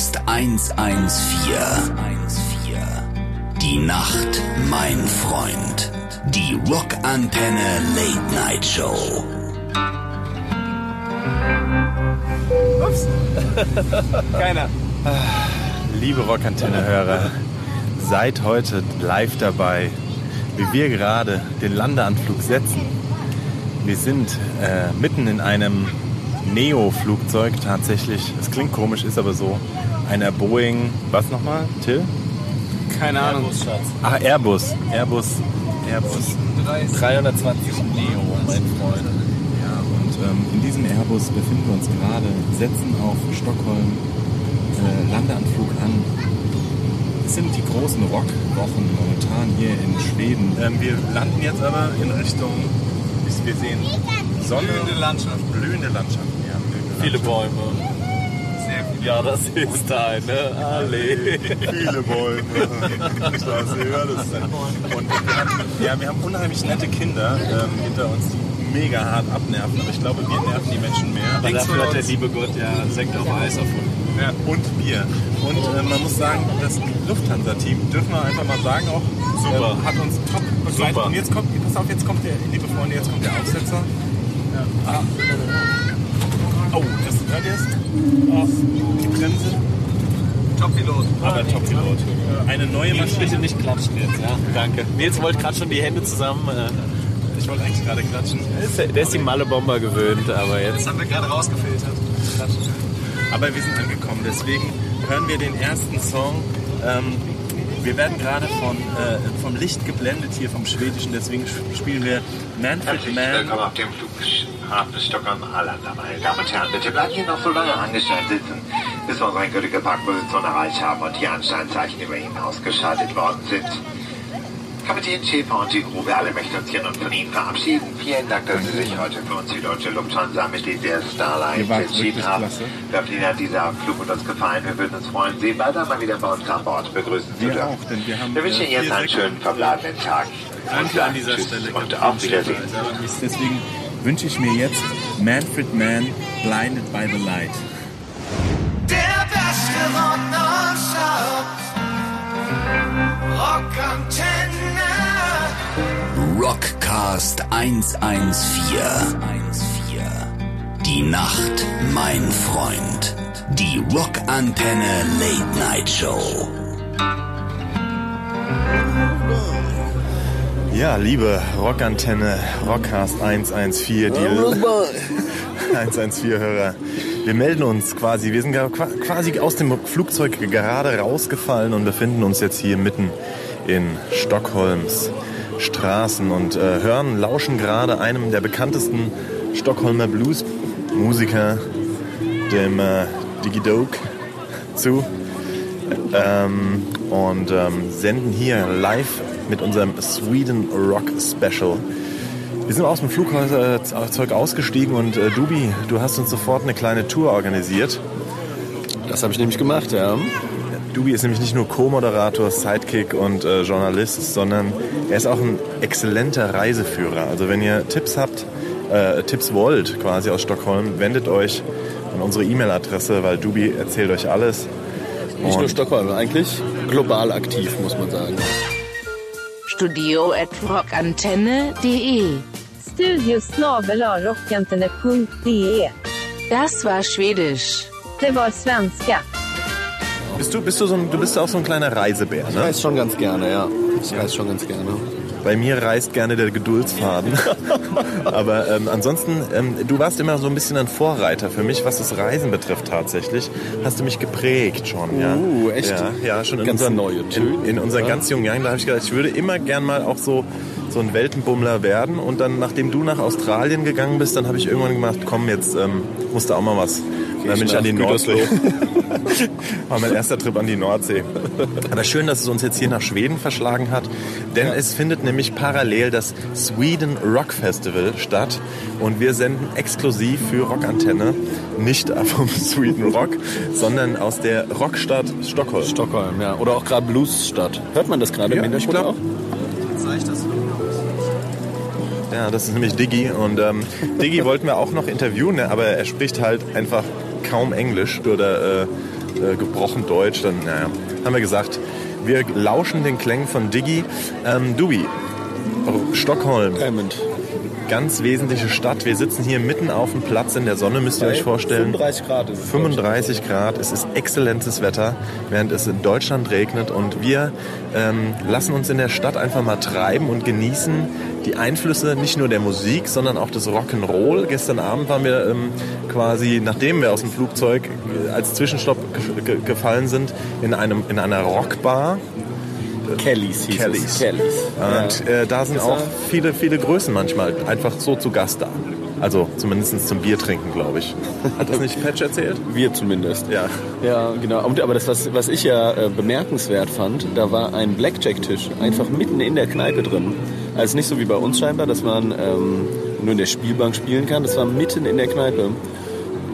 Rockcast 114. Die Nacht, mein Freund. Die Rockantenne Late Night Show. Ups. Keiner. Liebe Rockantenne-Hörer, seid heute live dabei, wie wir gerade den Landeanflug setzen. Wir sind äh, mitten in einem Neo-Flugzeug tatsächlich. Es klingt komisch, ist aber so. Einer Boeing, was nochmal, Till? Keine Ahnung. Airbus, Schatz. Ah, Airbus. Airbus. Airbus. 320 Neo, mein Freund. Ja, und ähm, in diesem Airbus befinden wir uns gerade, setzen auf Stockholm, äh, Landeanflug an. Es sind die großen Rockwochen momentan hier in Schweden. Ähm, wir landen jetzt aber in Richtung, wie wir sehen, Sonne. Blühende Landschaft. Blühende Landschaft. Ja, blühende Viele Landschaft. Bäume. Ja, das ist eine Allee. Viele Bäume. Klasse, ja, das ist ein Und wir haben, ja, wir haben unheimlich nette Kinder ähm, hinter uns, die mega hart abnerven. Aber ich glaube, wir nerven die Menschen mehr. Aber Links dafür hat der liebe Gott ja Sekt auf Eis erfunden. Ja. und Bier. Und äh, man muss sagen, das Lufthansa-Team, dürfen wir einfach mal sagen, auch Super. äh, hat uns top begleitet. Super. Und jetzt kommt, pass auf, jetzt kommt der, liebe Freunde, jetzt kommt der Aufsetzer. Ja. Ah. Oh, das hört ihr es? Oh, die Bremse. Top-Pilot. Aber Top-Pilot. Äh, Eine neue Maschine. bitte nicht klatschen jetzt, ja? Danke. Nils wollte gerade schon die Hände zusammen. äh, Ich wollte eigentlich gerade klatschen. Der ist- der ist die Malle-Bomber gewöhnt, aber jetzt. Das haben wir gerade rausgefiltert. Aber wir sind angekommen, deswegen hören wir den ersten Song. Ähm, wir werden gerade von, äh, vom Licht geblendet hier vom Schwedischen, deswegen spielen wir Manfred Herzlich Mann. willkommen auf dem Flughafen Stockholm-Arlanda. Meine Damen und Herren, bitte bleiben hier noch so lange angestellt sitzen, bis wir unsere endgültige Parkposition erreicht haben und die Ansteinzeichen über Ihnen ausgeschaltet worden sind. Kapitän Schäfer und die wir alle möchten uns hier nun von Ihnen verabschieden. Vielen Dank, dass Sie sich heute für uns die deutsche Lufthansa mit der Starline entschieden haben. klasse. Wir hoffen, Ihnen hat dieser Flug mit uns gefallen. Wir würden uns freuen, Sie bald einmal wieder bei uns an Bord begrüßen zu Wir dürfen. auch, denn wir haben, Wir wünschen äh, Ihnen jetzt einen schönen verbleibenden Tag. Danke an dieser Tschüss Stelle. und auf Wiedersehen. Deswegen wünsche ich mir jetzt Manfred Mann, Blinded by the Light. Der beste Rock nonstop. Rockantenne. Rockcast 114. Die Nacht, mein Freund. Die Rockantenne Late Night Show. Ja, liebe Rockantenne, Rockcast 114, die 114-Hörer. Wir melden uns quasi, wir sind quasi aus dem Flugzeug gerade rausgefallen und befinden uns jetzt hier mitten in Stockholms Straßen und äh, hören, lauschen gerade einem der bekanntesten Stockholmer Blues-Musiker, dem äh, Diggy Doke, zu ähm, und ähm, senden hier live mit unserem Sweden Rock Special. Wir sind aus dem Flugzeug ausgestiegen und äh, Dubi, du hast uns sofort eine kleine Tour organisiert. Das habe ich nämlich gemacht, ja. Dubi ist nämlich nicht nur Co-Moderator, Sidekick und äh, Journalist, sondern er ist auch ein exzellenter Reiseführer. Also wenn ihr Tipps habt, äh, Tipps wollt quasi aus Stockholm, wendet euch an unsere E-Mail-Adresse, weil Dubi erzählt euch alles. Nicht nur Und- Stockholm, eigentlich global aktiv, muss man sagen. Studio at rockantenne.de. Studiosnabel-rockantenne.de Das war Schwedisch. Det var svenska. Bist du, bist du, so ein, du bist auch so ein kleiner Reisebär, Ich ne? reise schon ganz gerne, ja. Ich reise schon ganz gerne. Bei mir reißt gerne der Geduldsfaden. Aber ähm, ansonsten, ähm, du warst immer so ein bisschen ein Vorreiter für mich, was das Reisen betrifft tatsächlich. Hast du mich geprägt schon, ja. Uh, echt? Ja, ja schon in Ganz unseren, neue Töne, in, in unseren ja. ganz jungen Jahren, da habe ich gedacht, ich würde immer gern mal auch so so ein Weltenbummler werden und dann, nachdem du nach Australien gegangen bist, dann habe ich irgendwann gemacht, komm, jetzt ähm, musst du auch mal was. dann bin ich an die Nordsee. War mein erster Trip an die Nordsee. Aber schön, dass es uns jetzt hier nach Schweden verschlagen hat, denn es findet nämlich parallel das Sweden Rock Festival statt und wir senden exklusiv für Rockantenne nicht vom Sweden Rock, sondern aus der Rockstadt Stockholm. Stockholm, ja. Oder auch gerade Bluesstadt. Hört man das gerade Ja, im Hintergrund auch? Ja, das ist nämlich Diggi und ähm, Diggi wollten wir auch noch interviewen, ne, aber er spricht halt einfach kaum Englisch oder äh, äh, gebrochen Deutsch, dann naja, haben wir gesagt, wir lauschen den Klängen von Diggy. Ähm, Dubi, Stockholm, Hammond. ganz wesentliche Stadt. Wir sitzen hier mitten auf dem Platz in der Sonne, müsst ihr euch vorstellen. 35 Grad ist es. 35 Grad, es ist exzellentes Wetter, während es in Deutschland regnet und wir ähm, lassen uns in der Stadt einfach mal treiben und genießen die Einflüsse nicht nur der Musik, sondern auch des Rock'n'Roll. Gestern Abend waren wir ähm, quasi, nachdem wir aus dem Flugzeug äh, als Zwischenstopp ge ge gefallen sind, in, einem, in einer Rockbar. Kellys hieß Kellys. es. Kellys. Und äh, da sind auch viele, viele Größen manchmal einfach so zu Gast da. Also zumindest zum Bier trinken, glaube ich. Hat das nicht Patch erzählt? Wir zumindest. Ja. Ja, genau. Und, aber das, was, was ich ja äh, bemerkenswert fand, da war ein Blackjack-Tisch einfach mitten in der Kneipe drin. Also nicht so wie bei uns scheinbar, dass man ähm, nur in der Spielbank spielen kann. Das war mitten in der Kneipe.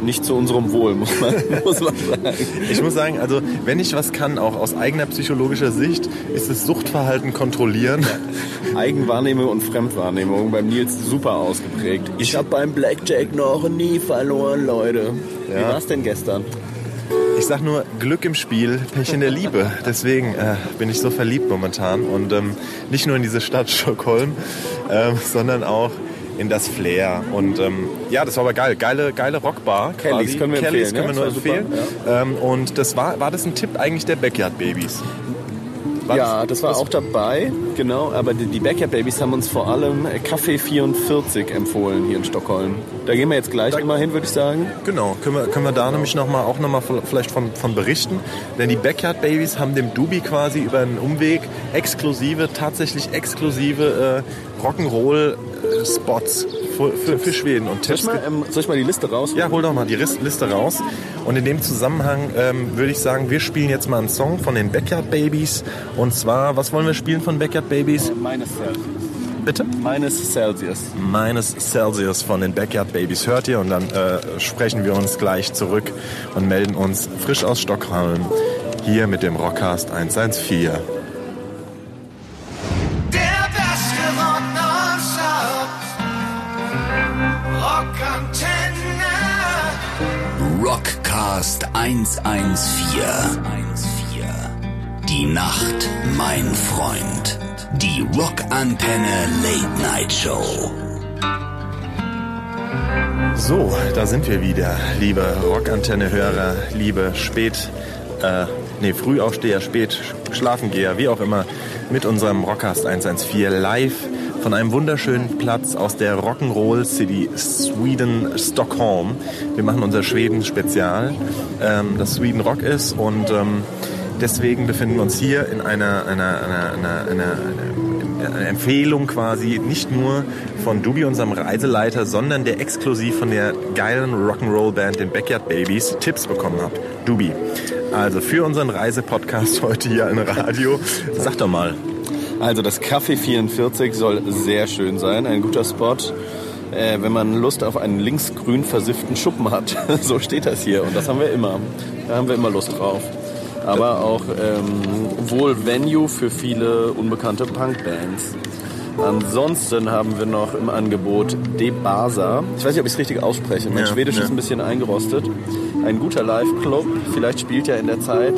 Nicht zu unserem Wohl, muss man, muss man sagen. Ich muss sagen, also wenn ich was kann, auch aus eigener psychologischer Sicht, ist es Suchtverhalten kontrollieren. Eigenwahrnehmung und Fremdwahrnehmung beim Nils super ausgeprägt. Ich habe beim Blackjack noch nie verloren, Leute. Wie Ja. war's denn gestern? Ich sag nur Glück im Spiel, Pech in der Liebe. Deswegen äh, bin ich so verliebt momentan und ähm, nicht nur in diese Stadt Stockholm, ähm, sondern auch in das Flair. Und ähm, ja, das war aber geil. Geile, geile Rockbar. Kellys können wir Kellys empfehlen, können wir ja, nur das empfehlen. super, Ähm, und das war, war das ein Tipp eigentlich der Backyard Babies? War ja, das war auch dabei, genau. Aber die, die Backyard Babies haben uns vor allem äh, Café 44 empfohlen hier in Stockholm. Da gehen wir jetzt gleich immer hin, würde ich sagen. Genau, können wir, können wir da nämlich noch mal, auch nochmal vielleicht von, von berichten. Denn die Backyard Babies haben dem Dubi quasi über einen Umweg exklusive, tatsächlich exklusive äh, Rock'n'Roll-Spots für, für, für Schweden und Soll ich, Tipps. mal, ähm, soll ich mal die Liste raus? Ja, hol doch mal die Liste raus. Und in dem Zusammenhang ähm, würde ich sagen, wir spielen jetzt mal einen Song von den Backyard Babies. Und zwar, was wollen wir spielen von Backyard Babies? Meines Celsius. Bitte? Meines Celsius. meines Celsius von den Backyard Babies hört ihr und dann äh, sprechen wir uns gleich zurück und melden uns frisch aus Stockholm hier mit dem Rockcast 114. Rockcast 114. Die Nacht, mein Freund. Die Rockantenne Late Night Show. So, da sind wir wieder, liebe Rockantenne-Hörer, liebe Spät, äh, nee, Frühaufsteher, Spät, Schlafengeher, wie auch immer, mit unserem Rockcast 114 live von einem wunderschönen Platz aus der Rock'n'Roll City Sweden, Stockholm. Wir machen unser Schweden-Spezial, ähm, das Sweden Rock ist und ähm, deswegen befinden wir uns hier in einer, einer, einer, einer, einer, eine Empfehlung quasi nicht nur von Dubi, unserem Reiseleiter, sondern der exklusiv von der geilen Rock'n'Roll-Band, den Backyard Babies, Tipps bekommen hat. Dubi, also für unseren Reisepodcast heute hier im Radio, sag doch mal. Also das Café 44 soll sehr schön sein, ein guter Spot. Äh, wenn man Lust auf einen linksgrün versifften Schuppen hat. so steht das hier und das haben wir immer. Da haben wir immer Lust drauf. Aber auch ähm, wohl Venue für viele unbekannte Punkbands. Ansonsten haben wir noch im Angebot De Basa. Ich weiß nicht, ob ich es richtig ausspreche. Mein Ja, Schwedisch ja. ist ein bisschen eingerostet. Ein guter Live-Club. Vielleicht spielt ja in der Zeit,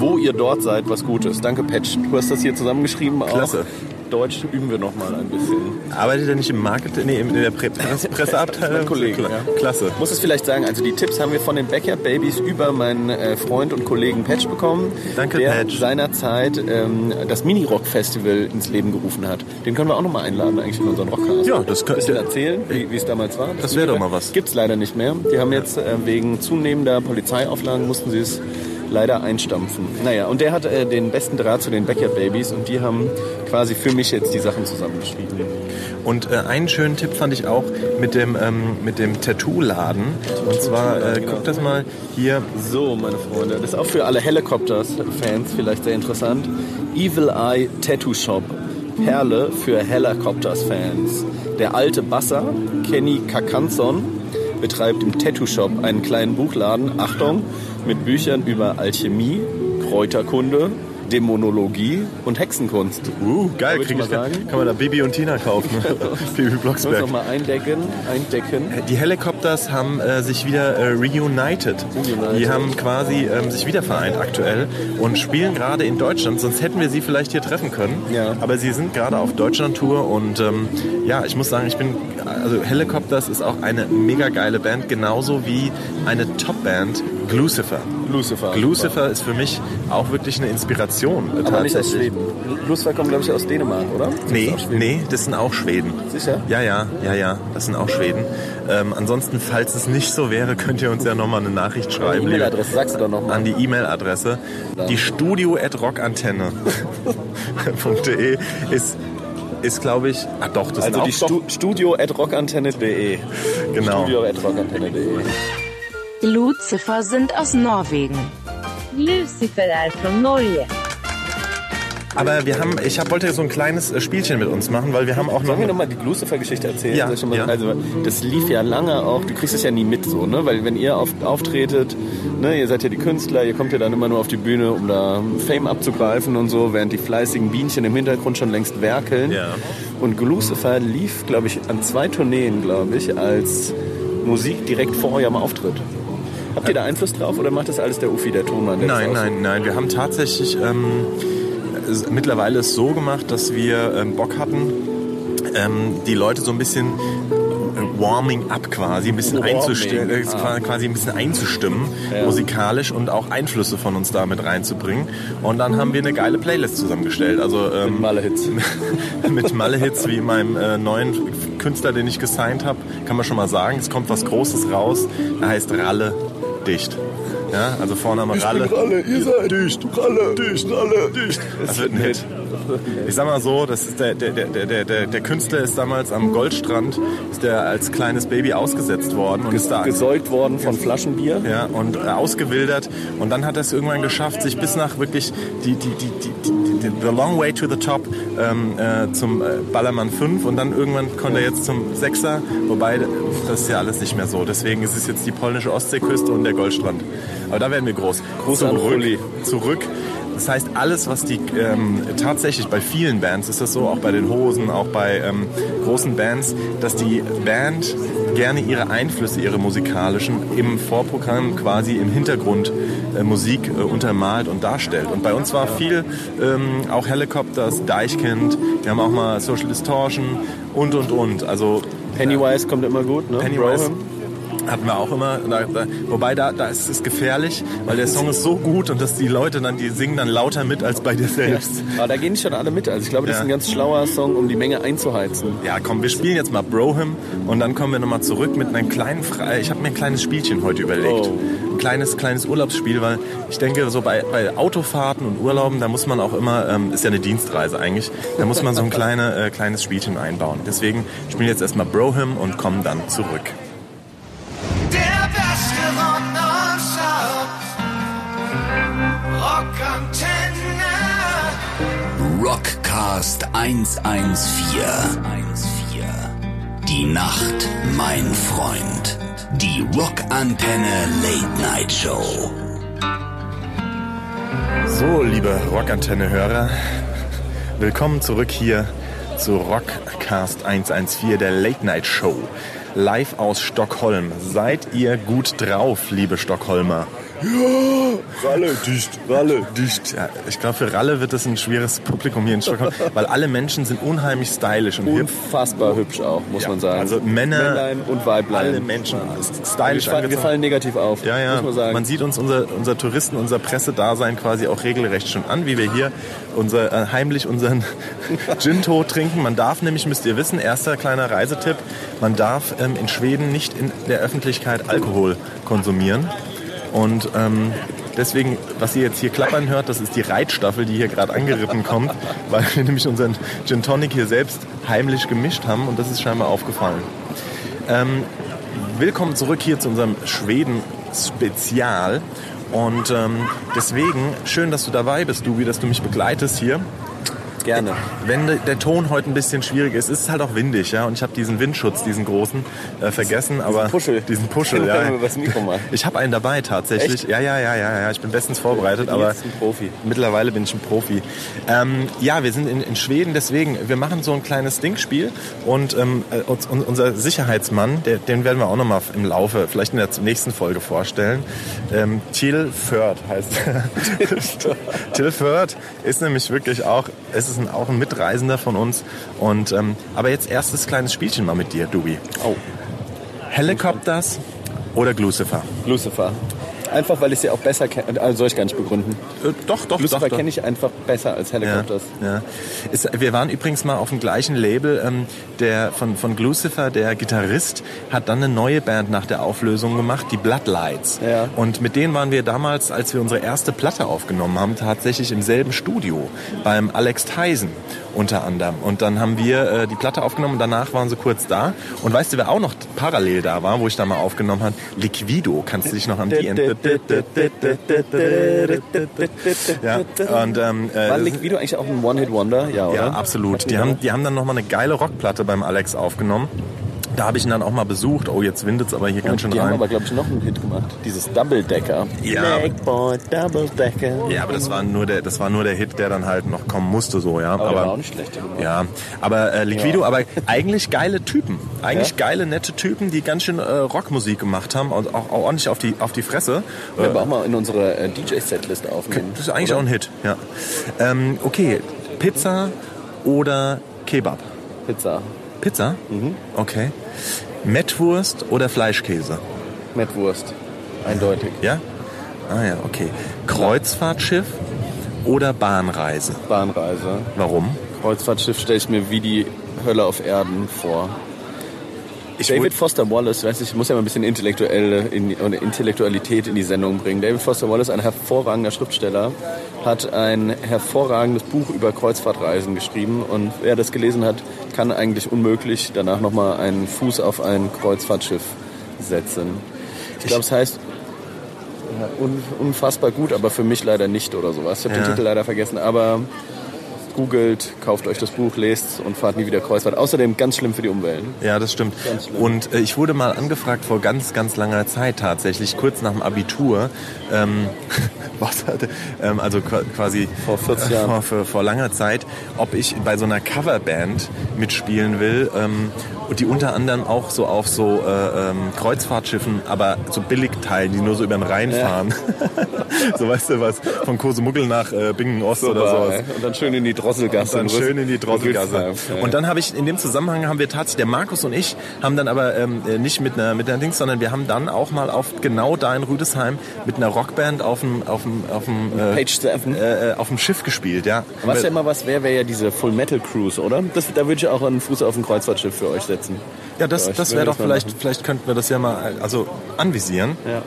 wo ihr dort seid, was Gutes. Danke, Patch. Du hast das hier zusammengeschrieben. Klasse. Auch. Deutsch üben wir noch mal ein bisschen. Arbeitet er nicht im Marketing, nee, in der Pre Presse Presseabteilung? Mein Kollege, Kla- ja. Klasse. Muss es vielleicht sagen, also die Tipps haben wir von den Backyard Babies über meinen äh, Freund und Kollegen Patch bekommen. Danke, der Patch. seinerzeit ähm, das Mini-Rock-Festival ins Leben gerufen hat. Den können wir auch noch mal einladen eigentlich in unseren Rockcast. Ja, das Ein bisschen könnte- erzählen, wie es damals war. Das wäre doch mal was. Gibt's leider nicht mehr. Die haben jetzt äh, wegen zunehmender Polizeiauflagen mussten sie es leider einstampfen. Naja, und der hat äh, den besten Draht zu den Backyard Babies und die haben quasi für mich jetzt die Sachen zusammengeschrieben. Und äh, einen schönen Tipp fand ich auch mit dem, ähm, mit dem Tattoo-Laden. Und zwar, äh, guck das mal hier. So, meine Freunde, das ist auch für alle Helicopters-Fans vielleicht sehr interessant. Evil Eye Tattoo Shop. Perle für Helicopters-Fans. Der alte Basser, Kenny Kakanson, betreibt im Tattoo Shop einen kleinen Buchladen, Achtung, mit Büchern über Alchemie, Kräuterkunde, Dämonologie und Hexenkunst. Uh, geil, ich krieg mal ich, sagen. kann man da Bibi und Tina kaufen. Bibi Muss Blocksberg. noch mal eindecken, eindecken. Die Helicopters haben äh, sich wieder äh, reunited. Reunited. Die haben quasi ähm, sich wieder vereint aktuell und spielen gerade in Deutschland. Sonst hätten wir sie vielleicht hier treffen können. Ja. Aber sie sind gerade auf Deutschland-Tour und ähm, ja, ich muss sagen, ich bin, also Helicopters ist auch eine mega geile Band, genauso wie eine Top-Band, Glucifer. Lucifer. Glucifer ist für mich auch wirklich eine Inspiration. Aber nicht aus. Schweden. Lucifer kommt, glaube ich, aus Dänemark, oder? Nee, nee, das sind auch Schweden. Sicher? Ja, ja, ja, ja, das sind auch Schweden. Ähm, ansonsten, falls es nicht so wäre, könnt ihr uns ja nochmal eine Nachricht schreiben. liebe- E-Mail-Adresse, sagst du doch noch mal. An die E-Mail-Adresse. Die studio at rockantenne.de ist, ist glaube ich, ach doch, das Also die auch Stu Studio at rockantenne.de. Genau. Studio at rockantenne.de. Lucifer sind aus Norwegen. Lucifer är från Norge. Aber wir haben, ich hab, wollte so ein kleines äh, Spielchen mit uns machen, weil wir haben auch noch... Sollen wir nochmal die Lucifer-Geschichte erzählen? Ja, mal- ja. Also, das lief ja lange auch, du kriegst es ja nie mit so, ne? Weil wenn ihr auf, auftretet, ne, ihr seid ja die Künstler, ihr kommt ja dann immer nur auf die Bühne, um da Fame abzugreifen und so, während die fleißigen Bienchen im Hintergrund schon längst werkeln. Ja. Und Lucifer lief, glaube ich, an zwei Tourneen, glaube ich, als Musik direkt vor eurem Auftritt. Habt ihr da Einfluss drauf oder macht das alles der Ufi, der Tonmann? Der Nein, nein, nein. Wir haben tatsächlich ähm, mittlerweile es so gemacht, dass wir ähm, Bock hatten, ähm, die Leute so ein bisschen äh, warming up quasi, ein bisschen einzustimmen, äh, ah. quasi ein bisschen einzustimmen, Ja. musikalisch und auch Einflüsse von uns da mit reinzubringen. Und dann haben wir eine geile Playlist zusammengestellt. Also ähm, Malle-Hits. mit Malle-Hits wie meinem äh, neuen Künstler, den ich gesigned habe, kann man schon mal sagen. Es kommt was Großes raus. Er heißt Ralle Dicht. Ja, also Vorname Ralle. Ralle, ihr seid dicht, Ralle, dicht, Ralle, dicht. Das wird ein Hit. Ich sag mal so, das ist der, der, der, der, der, Künstler ist damals am Goldstrand, ist der als kleines Baby ausgesetzt worden und ist da Gesäugt worden von Flaschenbier. ja, und äh, ausgewildert. Und dann hat er es irgendwann geschafft, sich bis nach wirklich die, die, die, die, die, the long way to the top ähm, äh, zum äh, Ballermann 5 und dann irgendwann konnte er jetzt zum Sechser, wobei das ist ja alles nicht mehr so. Deswegen ist es jetzt die polnische Ostseeküste und der Goldstrand. Aber da werden wir groß. Gruß an zurück, zurück. Das heißt, alles, was die ähm, tatsächlich bei vielen Bands ist das so, auch bei den Hosen, auch bei ähm, großen Bands, dass die Band gerne ihre Einflüsse, ihre musikalischen, im Vorprogramm quasi im Hintergrund äh, Musik äh, untermalt und darstellt. Und bei uns war viel ähm, auch Helicopters, Deichkind, wir haben auch mal Social Distortion und und und. Also Pennywise kommt immer gut, ne? Pennywise Broham. Hatten wir auch immer. Da, da, wobei da, da ist es gefährlich, weil der Song ist so gut und dass die Leute dann, die singen dann lauter mit als bei dir selbst. Aber da gehen nicht schon alle mit. Also ich glaube, das Ja. ist ein ganz schlauer Song, um die Menge einzuheizen. Ja, komm, wir spielen jetzt mal Broham und dann kommen wir nochmal zurück mit einem kleinen, Fre ich habe mir ein kleines Spielchen heute überlegt. Oh. Ein kleines, kleines Urlaubsspiel, weil ich denke, so bei, bei Autofahrten und Urlauben, da muss man auch immer, ähm, ist ja eine Dienstreise eigentlich, da muss man so ein kleine, äh, kleines Spielchen einbauen. Deswegen spielen wir jetzt erstmal Broham und kommen dann zurück. Rockantenne. Rockcast 114. Die Nacht, mein Freund. Die Rockantenne Late Night Show. So, liebe Rockantenne-Hörer, willkommen zurück hier zu Rockcast 114, der Late Night Show. Live aus Stockholm. Seid ihr gut drauf, liebe Stockholmer? Ja, Ralle dicht, Ralle dicht. Ja, ich glaube, für Ralle wird das ein schweres Publikum hier in Stockholm, weil alle Menschen sind unheimlich stylisch und hip. Unfassbar hübsch auch, muss Ja, man sagen. also Männer, Männlein und Weiblein. Alle Menschen ist wir, stylisch fallen, wir angezogen. fallen negativ auf, Ja, ja. muss man sagen. Man sieht uns unser, unser Touristen, unser Pressedasein quasi auch regelrecht schon an, wie wir hier unser, äh, heimlich unseren Gin-To trinken. Man darf nämlich, müsst ihr wissen, erster kleiner Reisetipp, man darf ähm, in Schweden nicht in der Öffentlichkeit Alkohol konsumieren. Und ähm, deswegen, was ihr jetzt hier klappern hört, das ist die Reitstaffel, die hier gerade angeritten kommt, weil wir nämlich unseren Gin Tonic hier selbst heimlich gemischt haben und das ist scheinbar aufgefallen. Ähm, willkommen zurück hier zu unserem Schweden-Spezial. Und ähm, deswegen, schön, dass du dabei bist, Dubi, dass du mich begleitest hier. Gerne. Wenn de- der Ton heute ein bisschen schwierig ist, ist es halt auch windig, ja. Und ich habe diesen Windschutz, diesen großen, äh, vergessen. aber Puschel. Diesen Puschel, ja. Ich habe einen dabei tatsächlich. Ja, ja, ja, ja, ja. Ich bin bestens vorbereitet, bin aber jetzt ein Profi. mittlerweile bin ich ein Profi. Ähm, ja, wir sind in, in Schweden, deswegen wir machen so ein kleines Dingspiel und ähm, äh, uns, un- unser Sicherheitsmann, der, den werden wir auch noch mal im Laufe, vielleicht in der nächsten Folge vorstellen. Ähm, Till Förth heißt er. Till Förth ist nämlich wirklich auch, es ist ein, auch ein Mitreisender von uns. Und ähm, aber jetzt erstes kleines Spielchen mal mit dir, Dubi. Oh, Helicopters oder Glucifer? Lucifer. Einfach, weil ich sie auch besser kenne. Also soll ich gar nicht begründen. Äh, doch, doch, Lucifer doch, kenne ich einfach besser als Helicopters. Ja, ja. Ist, wir waren übrigens mal auf dem gleichen Label. Ähm, der von, von Glucifer, der Gitarrist, hat dann eine neue Band nach der Auflösung gemacht, die Bloodlights. Ja. Und mit denen waren wir damals, als wir unsere erste Platte aufgenommen haben, tatsächlich im selben Studio beim Alex Theisen unter anderem. Und dann haben wir äh, die Platte aufgenommen und danach waren sie kurz da. Und weißt du, wer auch noch parallel da war, wo ich da mal aufgenommen habe? Liquido. Kannst du dich noch an die... Ja, und ähm, äh, War Liquido eigentlich auch ein One-Hit-Wonder? Ja, oder? ja, absolut. Die haben, die haben dann nochmal eine geile Rockplatte beim Alex aufgenommen. Da habe ich ihn dann auch mal besucht. Oh, jetzt windet's aber hier ganz schön die haben rein. aber, glaube ich, noch einen Hit gemacht. Dieses Double-Decker. Ja. Blackboy, Double-Decker. ja, aber das war nur der, das war nur der Hit, der dann halt noch kommen musste, so ja. Aber, der war auch nicht schlecht. ja, aber äh, Liquido, Ja. aber eigentlich geile Typen, eigentlich Ja? geile nette Typen, die ganz schön äh, Rockmusik gemacht haben und auch, auch ordentlich auf die auf die Fresse. Wir Äh, aber auch mal in unsere äh, DJ-Setlist aufnehmen. das ist eigentlich oder? auch ein Hit, ja. Ähm, okay, Pizza oder Kebab? Pizza. Pizza? Mhm. Okay. Mettwurst oder Fleischkäse? Mettwurst. Eindeutig. Ja? Ah ja, okay. Kreuzfahrtschiff oder Bahnreise? Bahnreise. Warum? Kreuzfahrtschiff stelle ich mir wie die Hölle auf Erden vor. Ich David Foster Wallace, weiß ich, ich muss ja mal ein bisschen intellektuelle in, Intellektualität in die Sendung bringen. David Foster Wallace, ein hervorragender Schriftsteller, hat ein hervorragendes Buch über Kreuzfahrtreisen geschrieben und wer das gelesen hat, kann eigentlich unmöglich danach nochmal einen Fuß auf ein Kreuzfahrtschiff setzen. Ich glaube, es heißt unfassbar gut, aber für mich leider nicht oder sowas. Ich habe Ja. den Titel leider vergessen, aber googelt, kauft euch das Buch, lest und fahrt nie wieder Kreuzfahrt. Außerdem ganz schlimm für die Umwelt. Ja, das stimmt. Und äh, ich wurde mal angefragt vor ganz, ganz langer Zeit tatsächlich, kurz nach dem Abitur, ähm, was hatte, ähm, also qua- quasi Vor 40 Jahren. vor, vor, vor langer Zeit, ob ich bei so einer Coverband mitspielen will ähm, und die unter anderem auch so auf so äh, ähm, Kreuzfahrtschiffen, aber so Billigteilen, die nur so über den Rhein Ja. fahren. so weißt du was, von Kosemuggel nach äh, Bingen Ost oder sowas. ey. Und dann schön in die Drosselgasse. dann schön in die Drosselgasse. Und dann habe ich in dem Zusammenhang haben wir tatsächlich der Markus und ich haben dann aber ähm, äh, nicht mit einer mit einer Dings, sondern wir haben dann auch mal auf genau da in Rüdesheim mit einer Rockband auf dem auf dem auf dem äh, äh, äh, auf dem Schiff gespielt, ja. Was ja immer was wäre, wäre ja diese Full Metal Cruise, oder? Das, da würde ich auch einen Fuß auf ein Kreuzfahrtschiff für euch setzen. Ja, das das wäre doch vielleicht machen. vielleicht könnten wir das ja mal äh, also anvisieren. Ja.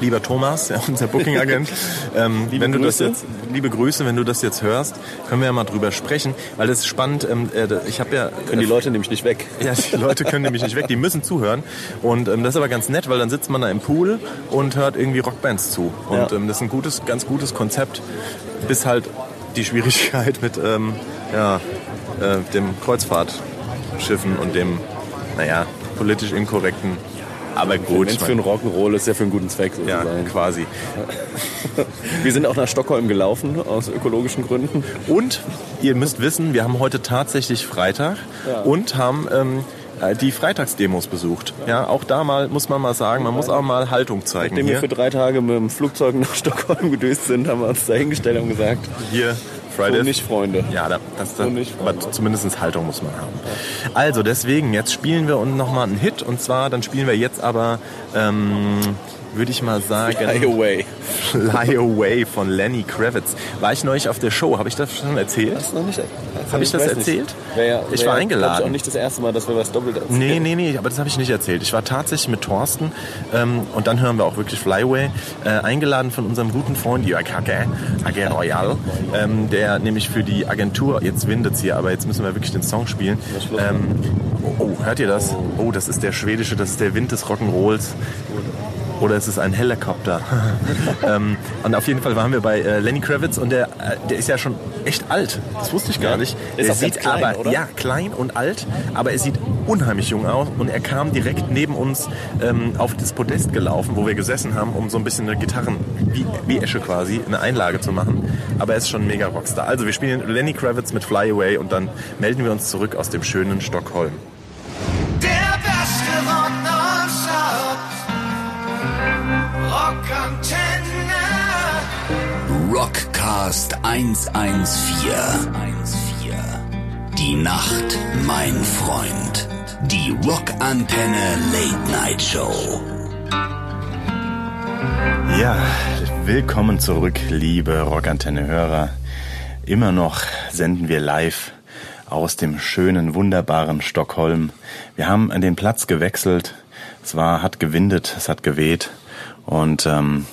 Lieber Thomas, ja, unser Booking-Agent, ähm, Liebe wenn du das Grüße. jetzt, liebe Grüße, wenn du das jetzt hörst, können wir ja mal drüber sprechen, weil das ist spannend. Ähm, äh, ich habe ja Können die Leute nämlich nicht weg. Ja, die Leute können nämlich nicht weg, die müssen zuhören. Und ähm, das ist aber ganz nett, weil dann sitzt man da im Pool und hört irgendwie Rockbands zu. Und Ja. ähm, das ist ein gutes, ganz gutes Konzept, bis halt die Schwierigkeit mit ähm, ja, äh, dem Kreuzfahrtschiffen und dem, naja, politisch inkorrekten. Aber gut, Wenn es für einen Rock'n'Roll ist, ja für einen guten Zweck ja, sozusagen. quasi. Wir sind auch nach Stockholm gelaufen, aus ökologischen Gründen. Und ihr müsst wissen, wir haben heute tatsächlich Freitag Ja. und haben ähm, äh, die Freitagsdemos besucht. Ja, auch da mal muss man mal sagen, man muss auch mal Haltung zeigen. Nachdem wir für drei Tage mit dem Flugzeug nach Stockholm gedöst sind, haben wir uns dahingestellt und gesagt, hier so Fridays. nicht Freunde. Ja, da, das, So das, nicht, aber zumindest Haltung muss man haben. Also deswegen, jetzt spielen wir uns nochmal einen Hit und zwar, dann spielen wir jetzt aber, ähm, würde ich mal sagen, Fly away. Fly Away von Lenny Kravitz. War ich neulich auf der Show, habe ich das schon erzählt? Hast du noch nicht Hab ich das erzählt? Wär ja, Ich war ja, eingeladen. Ich auch nicht das erste Mal, dass wir was doppelt erzählen. Nee, nee, nee, aber das habe ich nicht erzählt. Ich war tatsächlich mit Thorsten ähm, und dann hören wir auch wirklich Flyway, äh, eingeladen von unserem guten Freund Jörg Hacke, Hacke Royal, ähm, der nämlich für die Agentur, jetzt windet's hier, aber jetzt müssen wir wirklich den Song spielen. Ähm, oh, oh, hört ihr das? Oh, das ist der schwedische, das ist der Wind des Rock'n'Rolls. Oder es ist ein Helikopter. ähm, und auf jeden Fall waren wir bei äh, Lenny Kravitz und der, äh, der ist ja schon echt alt. Das wusste ich gar nicht. Ist ganz sieht klein, aber, oder? Ja, klein und alt, aber er sieht unheimlich jung aus und er kam direkt neben uns ähm, auf das Podest gelaufen, wo wir gesessen haben, um so ein bisschen eine Gitarren, wie, wie Esche quasi, eine Einlage zu machen. Aber er ist schon ein mega Rockstar. Also wir spielen Lenny Kravitz mit Fly Away und dann melden wir uns zurück aus dem schönen Stockholm. Rockantenne. Rockcast 114. Die Nacht, mein Freund. Die Rockantenne Late Night Show. Ja, willkommen zurück, liebe Rockantenne-Hörer. Immer noch senden wir live aus dem schönen, wunderbaren Stockholm. Wir haben den Platz gewechselt. Es war, hat gewindet, es hat geweht. Und ähm,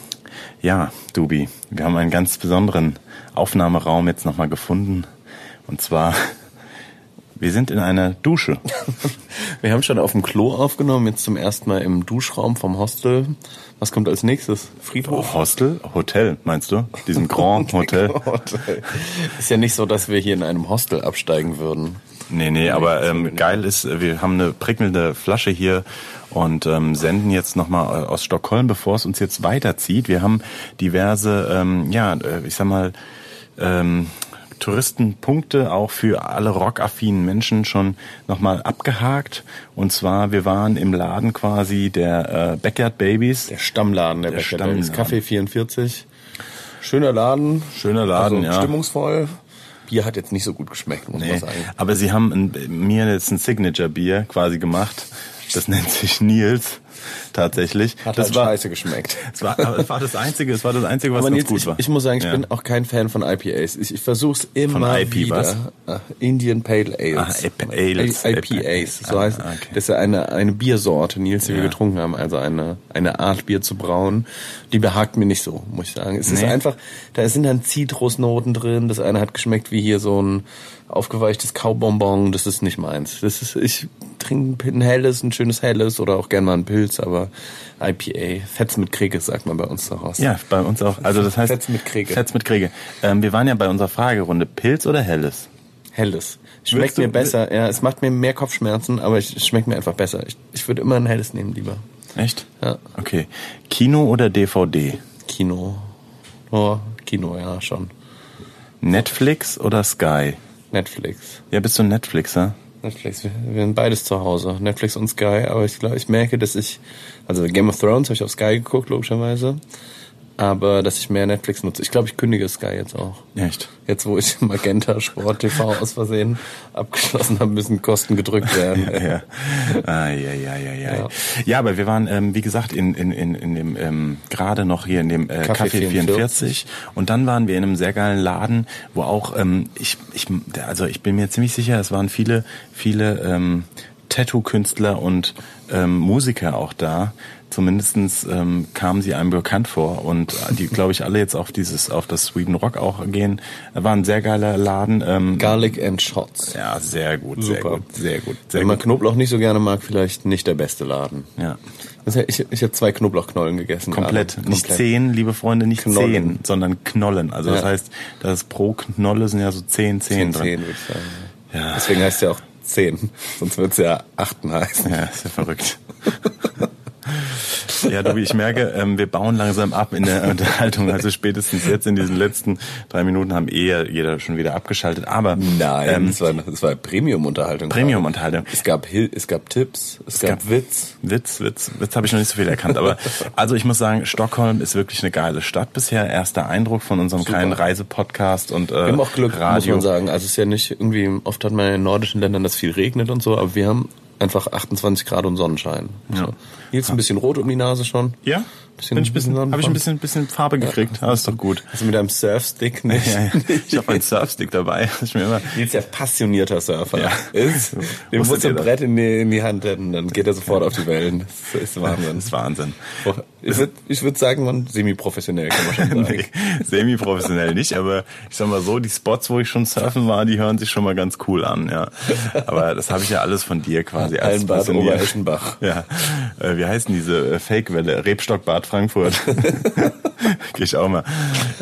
ja, Dubi, wir haben einen ganz besonderen Aufnahmeraum jetzt nochmal gefunden. Und zwar, wir sind in einer Dusche. Wir haben schon auf dem Klo aufgenommen, jetzt zum ersten Mal im Duschraum vom Hostel. Was kommt als nächstes? Friedhof? Hostel? Hotel, meinst du? Diesem Grand Hotel? Hotel. Ist ja nicht so, dass wir hier in einem Hostel absteigen würden. Nee, nee, aber ähm, geil ist, äh, wir haben eine prickelnde Flasche hier und ähm, senden jetzt nochmal aus Stockholm, bevor es uns jetzt weiterzieht. Wir haben diverse, ähm, ja, äh, ich sag mal, ähm, Touristenpunkte auch für alle rockaffinen Menschen schon nochmal abgehakt. Und zwar, wir waren im Laden quasi der äh, Backyard Babies. Der Stammladen der, Der Davis. Stammladen. Café 44. Schöner Laden. Schöner Laden, also ja. Stimmungsvoll. Bier hat jetzt nicht so gut geschmeckt, muss man Nee, sagen. aber sie haben ein, mir jetzt ein Signature-Bier quasi gemacht. Das nennt sich Nils tatsächlich. Hat das halt war, scheiße geschmeckt. es war, aber es war das einzige, es war das einzige, was Aber ganz Nils, gut ich, war. ich muss sagen, ich Ja. bin auch kein Fan von IPAs. Ich, ich versuche es immer IP wieder. was? Ah, Indian Pale Ales. Ah, Ales. IPAs. So Ah, heißt, okay. das ist ja eine, eine Biersorte, Nils, die wir Ja. getrunken haben. Also eine, eine Art Bier zu brauen. Die behagt mir nicht so, muss ich sagen. Es ist Nee. einfach, da sind dann Zitrusnoten drin. Das eine hat geschmeckt wie hier so ein aufgeweichtes Kaubonbon. Das ist nicht meins. Das ist, ich trinke ein helles, ein schönes helles oder auch gerne mal ein Pilz, aber IPA, Fetz mit Kriege, sagt man bei uns daraus. Ja, bei uns auch. Also das heißt Fetz mit Kriege. Fetz mit Kriege. Ähm, wir waren ja bei unserer Fragerunde. Pilz oder Helles? Helles. Schmeckt du- mir besser. Ja, es macht mir mehr Kopfschmerzen, aber es schmeckt mir einfach besser. Ich, ich würde immer ein helles nehmen, lieber. Echt? Ja. Okay. Kino oder DVD? Kino. Oh, Kino, ja, schon. Netflix oder Sky? Netflix. Ja, bist du ein Netflixer? Netflix, wir, wir haben beides zu Hause. Netflix und Sky, aber ich glaube, ich merke, dass ich, also Game of Thrones habe ich auf Sky geguckt, logischerweise. Aber dass ich mehr Netflix nutze. Ich glaube, ich kündige Sky jetzt auch. Echt? Jetzt, wo ich Magenta Sport TV aus Versehen abgeschlossen habe, müssen Kosten gedrückt werden. ja. Ah, ja, ja, ja, ja. Ja, ja aber wir waren, ähm, wie gesagt, in, in, in, in dem, ähm, gerade noch hier in dem äh, Café Café 44. Und dann waren wir in einem sehr geilen Laden, wo auch, ähm, ich, ich, also ich bin mir ziemlich sicher, es waren viele, viele ähm, Tattoo-Künstler und ähm, Musiker auch da. Zumindestens ähm, kamen sie einem bekannt vor und die, glaube ich, alle jetzt auf dieses, auf das Sweden Rock auch gehen. War ein sehr geiler Laden. Ähm, Garlic and Shots. ja, sehr gut, sehr Super. gut, sehr gut, sehr Wenn man gut. Knoblauch nicht so gerne mag, vielleicht nicht der beste Laden. Ja. Ich ich habe zwei Knoblauchknollen gegessen. Komplett. gerade. Nicht zehn, liebe Freunde, nicht Knollen. zehn, sondern Knollen. Also das Ja. heißt, das pro Knolle sind ja so zehn Zehen Zehn, drin. zehn, würde ich sagen. Ja. Deswegen heißt es ja auch zehn. Sonst wird es ja achten heißen. Ja, ist ja verrückt. Ja, Tobi, ich merke, ähm, wir bauen langsam ab in der Unterhaltung. Also spätestens jetzt in diesen letzten drei Minuten haben eher jeder schon wieder abgeschaltet. Aber Nein, ähm, das war, das war Premium-Unterhaltung. Premium-Unterhaltung. Es gab, Hil es gab Tipps, es, gab, gab- Witz. Witz, Witz, Witz habe ich noch nicht so viel erkannt. Aber also ich muss sagen, Stockholm ist wirklich eine geile Stadt bisher. Erster Eindruck von unserem kleinen Reisepodcast und äh, Wir haben auch Glück, Radio. muss man sagen. Also es ist ja nicht irgendwie, oft hat man in nordischen Ländern, dass viel regnet und so, aber wir haben einfach 28 Grad und Sonnenschein. Ja. So. Hier ist ein bisschen rot um die Nase schon. Ja, Bisschen- bin ich bisschen, bisschen habe ich ein bisschen, bisschen Farbe gekriegt. Ja. ist doch gut. Also mit einem Surfstick nicht. Ja, ja. Ich habe einen Surfstick dabei. Ich mir immer, Nils ist ja passionierter Surfer. Ja. Ist, dem muss ein? Brett in die, in die Hand hätten, dann geht er sofort auf die Wellen. Das ist Wahnsinn. das ist Wahnsinn. Ich würde ich würd sagen, man semi-professionell kann man schon sagen. Nee, semi-professionell nicht, aber ich sag mal so, die Spots, wo ich schon surfen war, die hören sich schon mal ganz cool an, ja. Aber das habe ich ja alles von dir quasi positionieren. Obereschenbach. Ja, äh, wie heißen diese äh, Fake-Welle? Rebstockbad Frankfurt. Geh ich auch mal.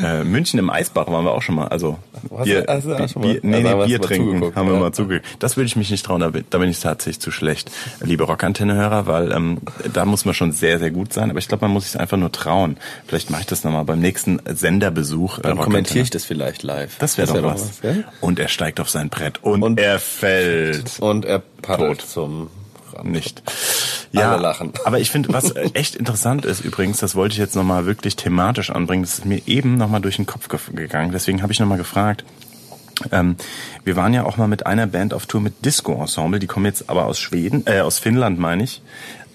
Äh, München im Eisbach waren wir auch schon mal. Also Hast Bier, du- hast du auch schon mal? Bier, nee, Also nee, Bier trinken haben wir ja. mal zugeguckt. Das würde ich mich nicht trauen, da bin, da bin ich tatsächlich zu schlecht. Liebe Rockantenne-Hörer, weil ähm, da muss man schon sehr, sehr gut sein. Aber ich glaube, man muss sich einfach nur trauen. Vielleicht mache ich das nochmal beim nächsten Senderbesuch. äh, Dann kommentiere ich das vielleicht live. Das wäre wär doch was. gell? Und er steigt auf sein Brett und, Und- er fällt. Und er paddelt Tot. zum Rand. Nicht. Alle lachen. Aber ich finde, was echt interessant ist übrigens, das wollte ich jetzt nochmal wirklich thematisch anbringen, das ist mir eben nochmal durch den Kopf ge- gegangen. Deswegen habe ich nochmal gefragt. Ähm, wir waren ja auch mal mit einer Band auf Tour mit Disco Ensemble, die kommen jetzt aber aus Schweden, äh, aus Finnland meine ich.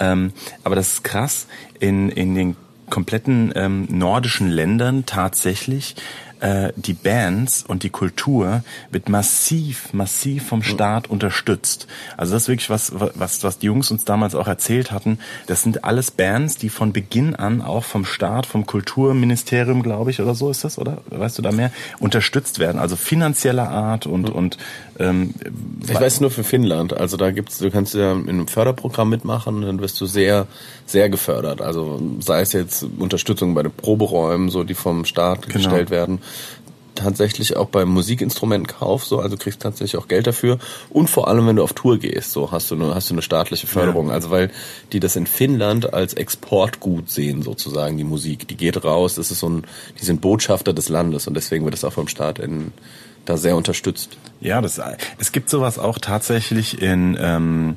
Ähm, aber das ist krass, in, in den kompletten ähm, nordischen Ländern tatsächlich äh, die Bands und die Kultur wird massiv, massiv vom Staat unterstützt. Also das ist wirklich was, was, was die Jungs uns damals auch erzählt hatten. Das sind alles Bands, die von Beginn an auch vom Staat, vom Kulturministerium, glaube ich, oder so ist das, oder? Weißt du da mehr? Unterstützt werden. Also finanzieller Art und, und ähm, Ich weiß nur für Finnland. Also da gibt's, du kannst ja in einem Förderprogramm mitmachen, dann wirst du sehr, sehr gefördert. Also sei es jetzt Unterstützung bei den Proberäumen, so die vom Staat Genau. gestellt werden. Tatsächlich auch beim Musikinstrumentenkauf, so, also kriegst tatsächlich auch Geld dafür. Und vor allem, wenn du auf Tour gehst, so hast du eine, hast du eine staatliche Förderung. Also weil die das in Finnland als Exportgut sehen, sozusagen, die Musik. Die geht raus, das ist so ein, die sind Botschafter des Landes und deswegen wird das auch vom Staat in, da sehr unterstützt. Ja, das, es gibt sowas auch tatsächlich in, ähm,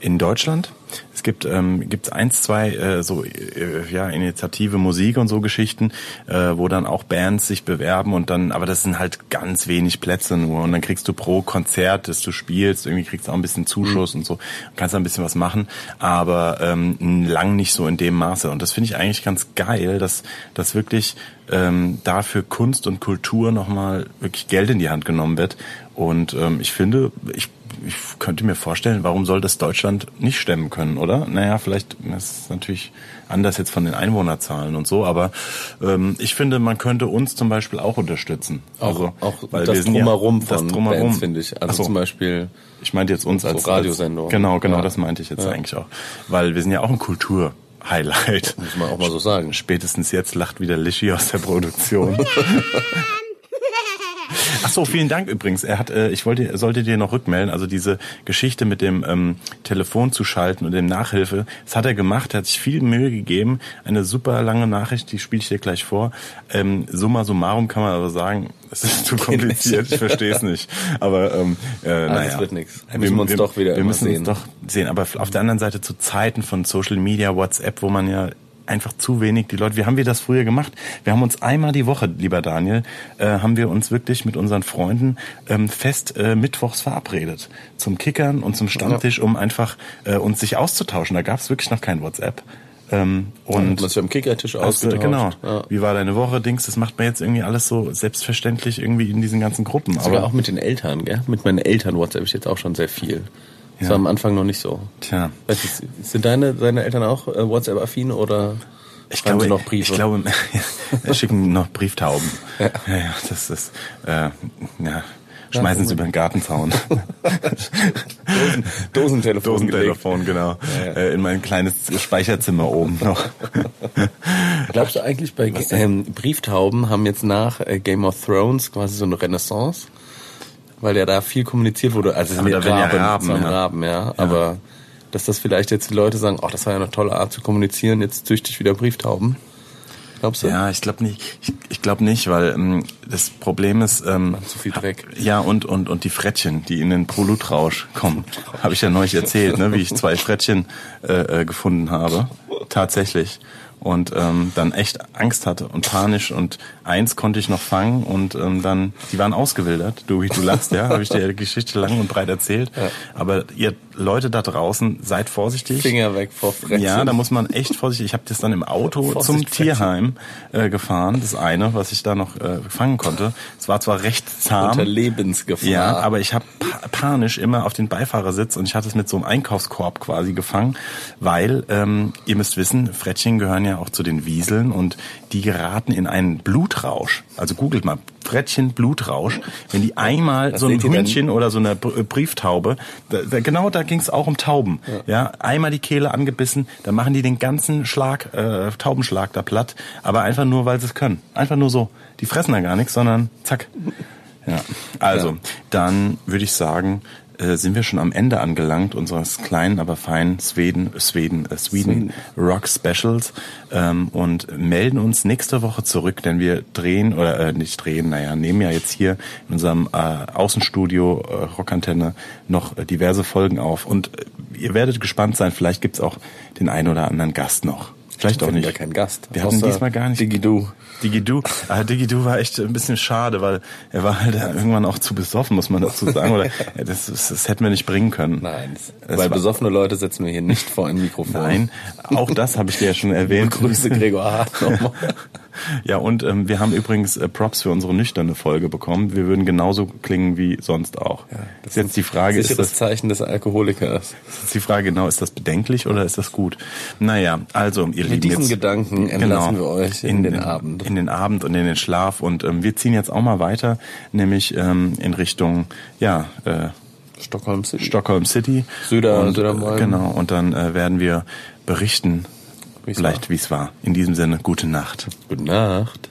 in Deutschland. Es gibt ähm, gibt's eins, zwei äh, so äh, ja Initiative Musik und so Geschichten, äh, wo dann auch Bands sich bewerben und dann, aber das sind halt ganz wenig Plätze nur. Und dann kriegst du pro Konzert, das du spielst, irgendwie kriegst du auch ein bisschen Zuschuss und so, kannst da ein bisschen was machen, aber ähm, lang nicht so in dem Maße. Und das finde ich eigentlich ganz geil, dass dass wirklich ähm, dafür Kunst und Kultur nochmal wirklich Geld in die Hand genommen wird. Und ähm, ich finde, ich ich könnte mir vorstellen, warum soll das Deutschland nicht stemmen können, oder? Naja, vielleicht ist natürlich anders jetzt von den Einwohnerzahlen und so, aber ähm, ich finde, man könnte uns zum Beispiel auch unterstützen. Auch, auch weil das wir sind ja- Drumherum das von Drumherum. Bands, finde ich. Also so. zum Beispiel Ich meinte jetzt uns So als Radiosendung. Als, genau, genau, Ja. das meinte ich jetzt Ja. eigentlich auch, weil wir sind ja auch ein Kultur. Highlight. Muss man auch mal so sagen. Spätestens jetzt lacht wieder Lischi aus der Produktion. Ach so, vielen Dank übrigens. Er hat, äh, ich wollte, sollte dir noch rückmelden. Also diese Geschichte mit dem ähm, Telefon zu schalten und dem Nachhilfe, das hat er gemacht. Er hat sich viel Mühe gegeben. Eine super lange Nachricht, die spiele ich dir gleich vor. Ähm, summa summarum kann man aber sagen, es ist zu kompliziert. Ich verstehe es nicht. Aber ähm, äh, naja, wird nix. Wir Müssen wir uns doch wieder Wir immer müssen sehen. uns doch sehen. Aber auf der anderen Seite zu Zeiten von Social Media, WhatsApp, wo man ja einfach zu wenig die Leute. Wie haben wir das früher gemacht? Wir haben uns einmal die Woche, lieber Daniel, äh, haben wir uns wirklich mit unseren Freunden ähm, fest äh, mittwochs verabredet zum Kickern und zum Stammtisch, um einfach äh, uns sich auszutauschen. Da gab es wirklich noch kein WhatsApp. Ähm, und man sich am Kickertisch ausgetauscht. genau. Ja. Wie war deine Woche? Dings, das macht man jetzt irgendwie alles so selbstverständlich irgendwie in diesen ganzen Gruppen. Sogar Aber auch mit den Eltern, gell? Mit meinen Eltern WhatsApp ich jetzt auch schon sehr viel. Das Ja. war am Anfang noch nicht so. tja. Weißt du, sind deine, deine Eltern auch äh, WhatsApp-affin oder Ich glaube, sie noch Briefe? ich glaube, wir schicken noch Brieftauben. Ja, ja, das ist, äh, ja, schmeißen sie über den Gartenzaun. Dosen, Dosentelefon. Dosentelefon, genau. Äh, in mein kleines Speicherzimmer oben noch. Glaubst du eigentlich bei ähm, Brieftauben haben jetzt nach äh, Game of Thrones quasi so eine Renaissance? Weil ja da viel kommuniziert wurde. Also sind ja Raben, ja. Raben, ja. Aber dass das vielleicht jetzt die Leute sagen, ach, das war ja eine tolle Art zu kommunizieren, jetzt züchte ich wieder Brieftauben. Glaubst du? Ja, ich glaube nicht. Ich, ich glaube nicht, weil ähm, das Problem ist, ähm, Zu viel Dreck. ja und und und die Frettchen, die in den Prolutrausch kommen, habe ich ja neulich erzählt, ne, wie ich zwei Frettchen äh, äh, gefunden habe, tatsächlich und ähm, dann echt Angst hatte und panisch und eins konnte ich noch fangen und ähm, dann die waren ausgewildert. Du du lachst, ja, habe ich dir die Geschichte lang und breit erzählt. Aber ihr Leute da draußen, seid vorsichtig. Finger weg vor Frettchen. Ja, da muss man echt vorsichtig. Ich habe das dann im Auto Vorsicht, zum Frettchen. Tierheim äh, gefahren. Das eine, was ich da noch äh, fangen konnte. Es war zwar recht zahm. Unter Lebensgefahr. Ja, aber ich habe pa panisch immer auf den Beifahrersitz und ich hatte es mit so einem Einkaufskorb quasi gefangen, weil ähm, ihr müsst wissen, Frettchen gehören ja auch zu den Wieseln und die geraten in einen Blutrausch. Also googelt mal Frettchen Blutrausch, wenn die einmal Was so ein denn? Hühnchen oder so eine Br- Brieftaube, da, da, genau da ging es auch um Tauben. Ja. einmal die Kehle angebissen, dann machen die den ganzen Schlag, äh, Taubenschlag da platt, aber einfach nur, weil sie es können. Einfach nur so. Die fressen da gar nichts, sondern zack. Ja, also, dann würde ich sagen, äh, sind wir schon am Ende angelangt unseres kleinen, aber feinen Sweden, Sweden, äh, Sweden Rock Specials. Ähm, und melden uns nächste Woche zurück, denn wir drehen oder äh, nicht drehen, naja, nehmen ja jetzt hier in unserem äh, Außenstudio äh, Rockantenne noch äh, diverse Folgen auf. Und äh, ihr werdet gespannt sein, vielleicht gibt's auch den einen oder anderen Gast noch. Vielleicht auch nicht. ja keinen Gast. Wir hatten diesmal gar nicht. Digidu. Digidu. Ah, Digidu war echt ein bisschen schade, weil er war halt irgendwann auch zu besoffen, muss man dazu sagen. Oder das, das, das hätten wir nicht bringen können. Nein, weil besoffene Leute setzen wir hier nicht vor ein Mikrofon. Nein, auch das habe ich dir ja schon erwähnt. Grüße Gregor Hart nochmal. Ja, und ähm, wir haben übrigens äh, Props für unsere nüchterne Folge bekommen. Wir würden genauso klingen wie sonst auch. ist jetzt die Frage, ist Sicheres das, Zeichen des Alkoholikers. ist jetzt die Frage genau, ist das bedenklich oder ist das gut? Naja, also ihr Lieben, diesen jetzt, Gedanken entlassen wir euch in den Abend. In den Abend und in den Schlaf. Und ähm, wir ziehen jetzt auch mal weiter, nämlich ähm, in Richtung, ja, äh, Stockholm City. Stockholm City. Söder- und, Södermalm. Genau, und dann äh, werden wir berichten, Wie's vielleicht wie es war. In diesem Sinne, gute Nacht. Gute Nacht.